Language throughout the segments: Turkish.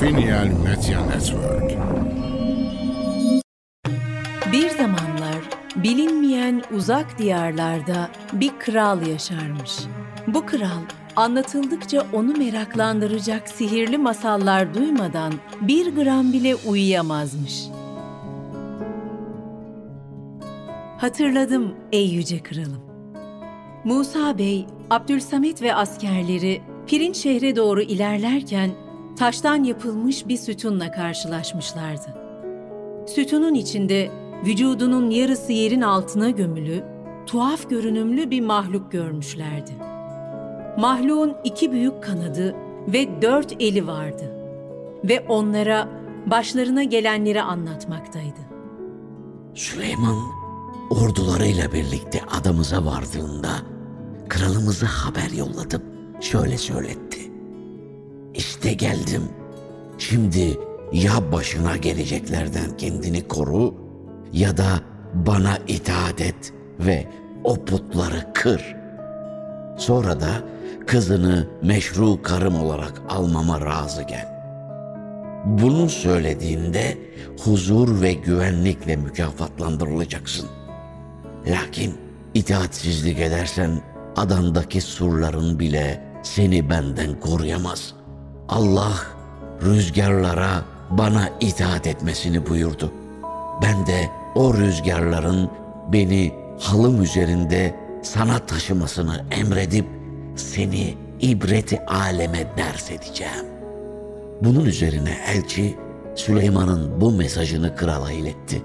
Finial Media Network. Bir zamanlar bilinmeyen uzak diyarlarda bir kral yaşarmış. Bu kral anlatıldıkça onu meraklandıracak sihirli masallar duymadan bir gram bile uyuyamazmış. Hatırladım ey yüce kralım. Musa Bey, Abdülsamet ve askerleri Pirinç şehre doğru ilerlerken taştan yapılmış bir sütunla karşılaşmışlardı. Sütunun içinde vücudunun yarısı yerin altına gömülü, tuhaf görünümlü bir mahluk görmüşlerdi. Mahluğun iki büyük kanadı ve dört eli vardı ve onlara başlarına gelenleri anlatmaktaydı. Süleyman ordularıyla birlikte adamıza vardığında kralımıza haber yollatıp şöyle söyletti. İşte geldim. Şimdi ya başına geleceklerden kendini koru ya da bana itaat et ve o putları kır. Sonra da kızını meşru karım olarak almama razı gel. Bunu söylediğinde huzur ve güvenlikle mükafatlandırılacaksın. Lakin itaatsizlik edersen adandaki surların bile seni benden koruyamaz. Allah rüzgarlara bana itaat etmesini buyurdu. Ben de o rüzgarların beni halım üzerinde sana taşımasını emredip seni ibreti aleme ders edeceğim. Bunun üzerine elçi Süleyman'ın bu mesajını krala iletti.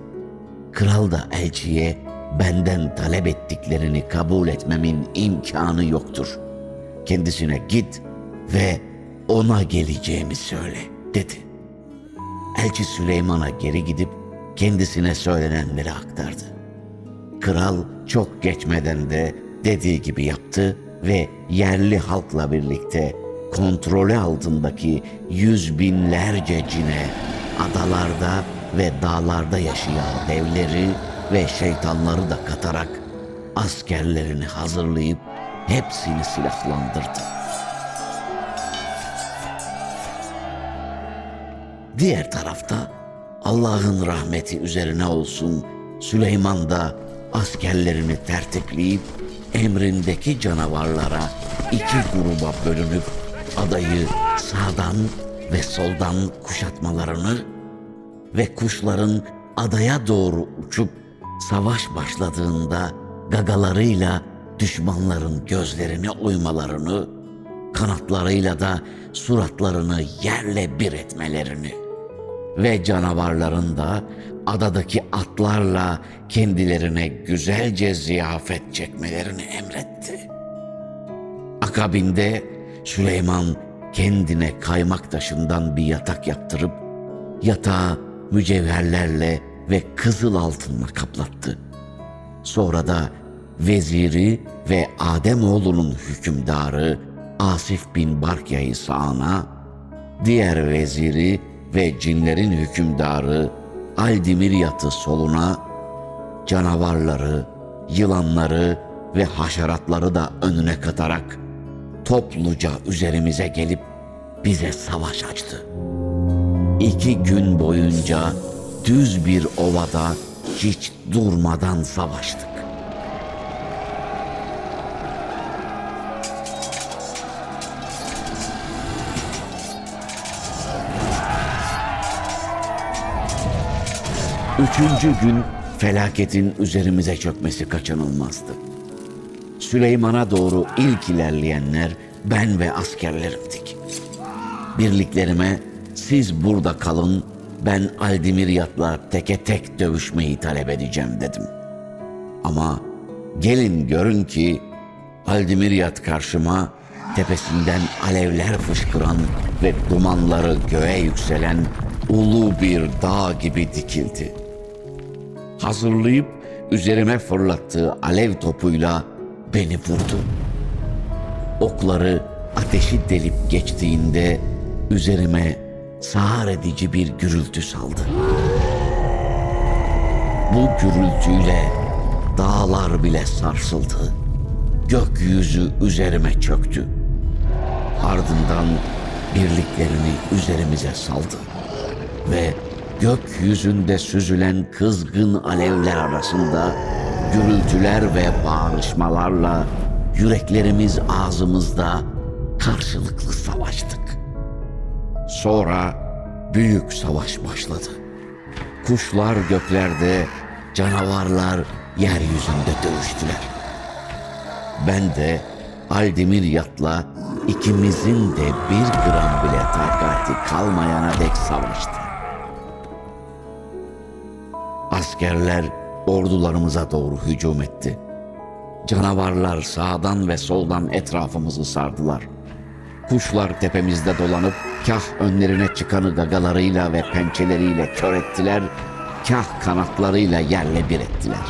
Kral da elçiye benden talep ettiklerini kabul etmemin imkanı yoktur. Kendisine git ve ona geleceğimi söyle dedi. Elçi Süleyman'a geri gidip kendisine söylenenleri aktardı. Kral çok geçmeden de dediği gibi yaptı ve yerli halkla birlikte kontrolü altındaki yüz binlerce cine adalarda ve dağlarda yaşayan devleri ve şeytanları da katarak askerlerini hazırlayıp hepsini silahlandırdı. Diğer tarafta Allah'ın rahmeti üzerine olsun Süleyman da askerlerini tertipleyip emrindeki canavarlara iki gruba bölünüp adayı sağdan ve soldan kuşatmalarını ve kuşların adaya doğru uçup savaş başladığında gagalarıyla düşmanların gözlerine uymalarını, kanatlarıyla da suratlarını yerle bir etmelerini ve canavarların da adadaki atlarla kendilerine güzelce ziyafet çekmelerini emretti. Akabinde Süleyman kendine kaymak taşından bir yatak yaptırıp yatağı mücevherlerle ve kızıl altınla kaplattı. Sonra da veziri ve Ademoğlunun hükümdarı Asif bin Barkya'yı sağına, diğer veziri ve cinlerin hükümdarı Aldimiryat'ı soluna, canavarları, yılanları ve haşeratları da önüne katarak topluca üzerimize gelip bize savaş açtı. İki gün boyunca düz bir ovada hiç durmadan savaştık. Üçüncü gün felaketin üzerimize çökmesi kaçınılmazdı. Süleyman'a doğru ilk ilerleyenler ben ve askerlerimdik. Birliklerime siz burada kalın, ben Aldimiryat'la teke tek dövüşmeyi talep edeceğim dedim. Ama gelin görün ki Aldimiryat karşıma tepesinden alevler fışkıran ve dumanları göğe yükselen ulu bir dağ gibi dikildi. Hazırlayıp üzerime fırlattığı alev topuyla beni vurdu. Okları ateşi delip geçtiğinde üzerime sağır edici bir gürültü saldı. Bu gürültüyle dağlar bile sarsıldı. Gökyüzü üzerime çöktü. Ardından birliklerini üzerimize saldı. Ve gökyüzünde süzülen kızgın alevler arasında gürültüler ve bağırışmalarla yüreklerimiz ağzımızda karşılıklı savaştık. Sonra büyük savaş başladı. Kuşlar göklerde, canavarlar yeryüzünde dövüştüler. Ben de Aldemir yatla ikimizin de bir gram bile takati kalmayana dek savaştı. Askerler ordularımıza doğru hücum etti. Canavarlar sağdan ve soldan etrafımızı sardılar. Kuşlar tepemizde dolanıp kah önlerine çıkanı gagalarıyla ve pençeleriyle kör ettiler, kah kanatlarıyla yerle bir ettiler.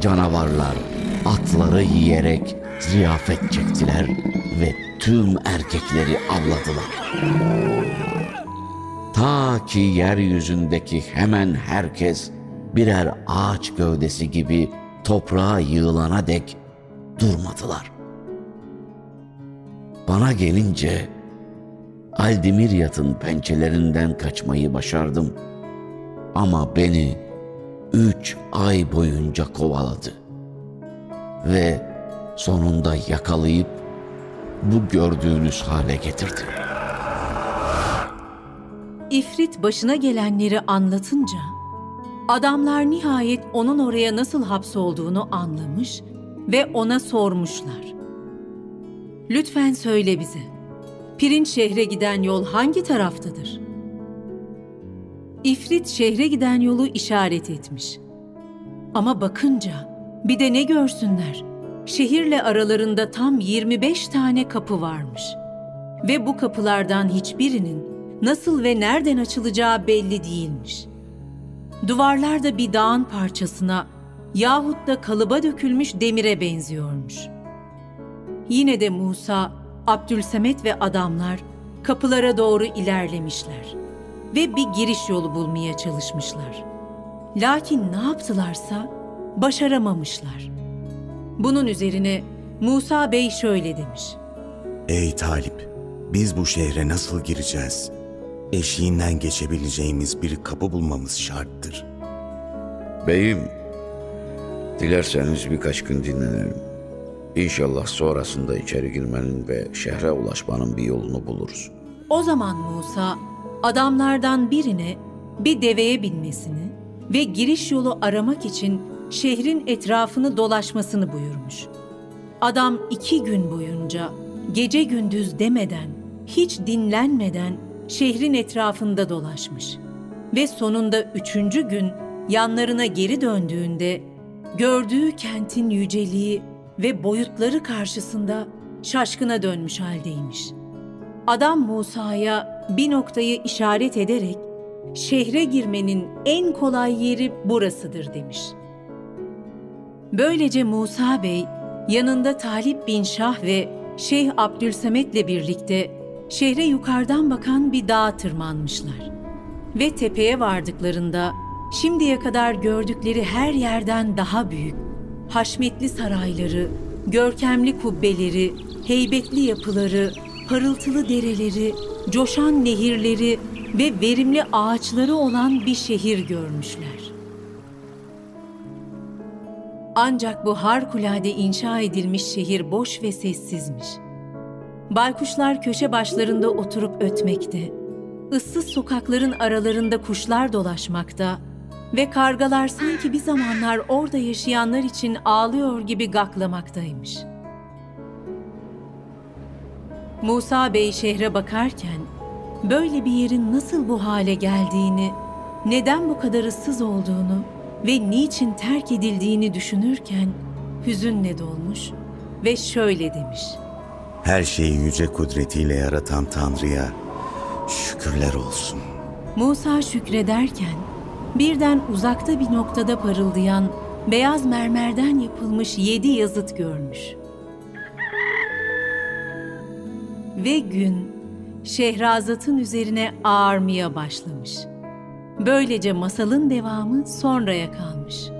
Canavarlar atları yiyerek ziyafet çektiler ve tüm erkekleri avladılar. Ta ki yeryüzündeki hemen herkes birer ağaç gövdesi gibi toprağa yığılana dek durmadılar. Bana gelince Aldimiryat'ın pençelerinden kaçmayı başardım. Ama beni üç ay boyunca kovaladı. Ve sonunda yakalayıp bu gördüğünüz hale getirdi. İfrit başına gelenleri anlatınca adamlar nihayet onun oraya nasıl hapsolduğunu anlamış ve ona sormuşlar. Lütfen söyle bize. Pirinç şehre giden yol hangi taraftadır? İfrit şehre giden yolu işaret etmiş. Ama bakınca bir de ne görsünler? Şehirle aralarında tam 25 tane kapı varmış. Ve bu kapılardan hiçbirinin nasıl ve nereden açılacağı belli değilmiş. Duvarlar da bir dağın parçasına yahut da kalıba dökülmüş demire benziyormuş.'' Yine de Musa, Abdülsemet ve adamlar kapılara doğru ilerlemişler ve bir giriş yolu bulmaya çalışmışlar. Lakin ne yaptılarsa başaramamışlar. Bunun üzerine Musa Bey şöyle demiş. Ey Talip, biz bu şehre nasıl gireceğiz? Eşiğinden geçebileceğimiz bir kapı bulmamız şarttır. Beyim, dilerseniz birkaç gün dinlenelim. İnşallah sonrasında içeri girmenin ve şehre ulaşmanın bir yolunu buluruz. O zaman Musa adamlardan birine bir deveye binmesini ve giriş yolu aramak için şehrin etrafını dolaşmasını buyurmuş. Adam iki gün boyunca gece gündüz demeden, hiç dinlenmeden şehrin etrafında dolaşmış. Ve sonunda üçüncü gün yanlarına geri döndüğünde gördüğü kentin yüceliği ve boyutları karşısında şaşkına dönmüş haldeymiş. Adam Musa'ya bir noktayı işaret ederek şehre girmenin en kolay yeri burasıdır demiş. Böylece Musa Bey yanında Talip bin Şah ve Şeyh Abdülsemet'le birlikte şehre yukarıdan bakan bir dağa tırmanmışlar. Ve tepeye vardıklarında şimdiye kadar gördükleri her yerden daha büyük, haşmetli sarayları, görkemli kubbeleri, heybetli yapıları, parıltılı dereleri, coşan nehirleri ve verimli ağaçları olan bir şehir görmüşler. Ancak bu harikulade inşa edilmiş şehir boş ve sessizmiş. Baykuşlar köşe başlarında oturup ötmekte, ıssız sokakların aralarında kuşlar dolaşmakta, ve kargalar sanki bir zamanlar orada yaşayanlar için ağlıyor gibi gaklamaktaymış. Musa Bey şehre bakarken böyle bir yerin nasıl bu hale geldiğini, neden bu kadar ıssız olduğunu ve niçin terk edildiğini düşünürken hüzünle dolmuş ve şöyle demiş. Her şeyi yüce kudretiyle yaratan Tanrı'ya şükürler olsun. Musa şükrederken birden uzakta bir noktada parıldayan beyaz mermerden yapılmış yedi yazıt görmüş. Ve gün Şehrazat'ın üzerine ağarmaya başlamış. Böylece masalın devamı sonraya kalmış.''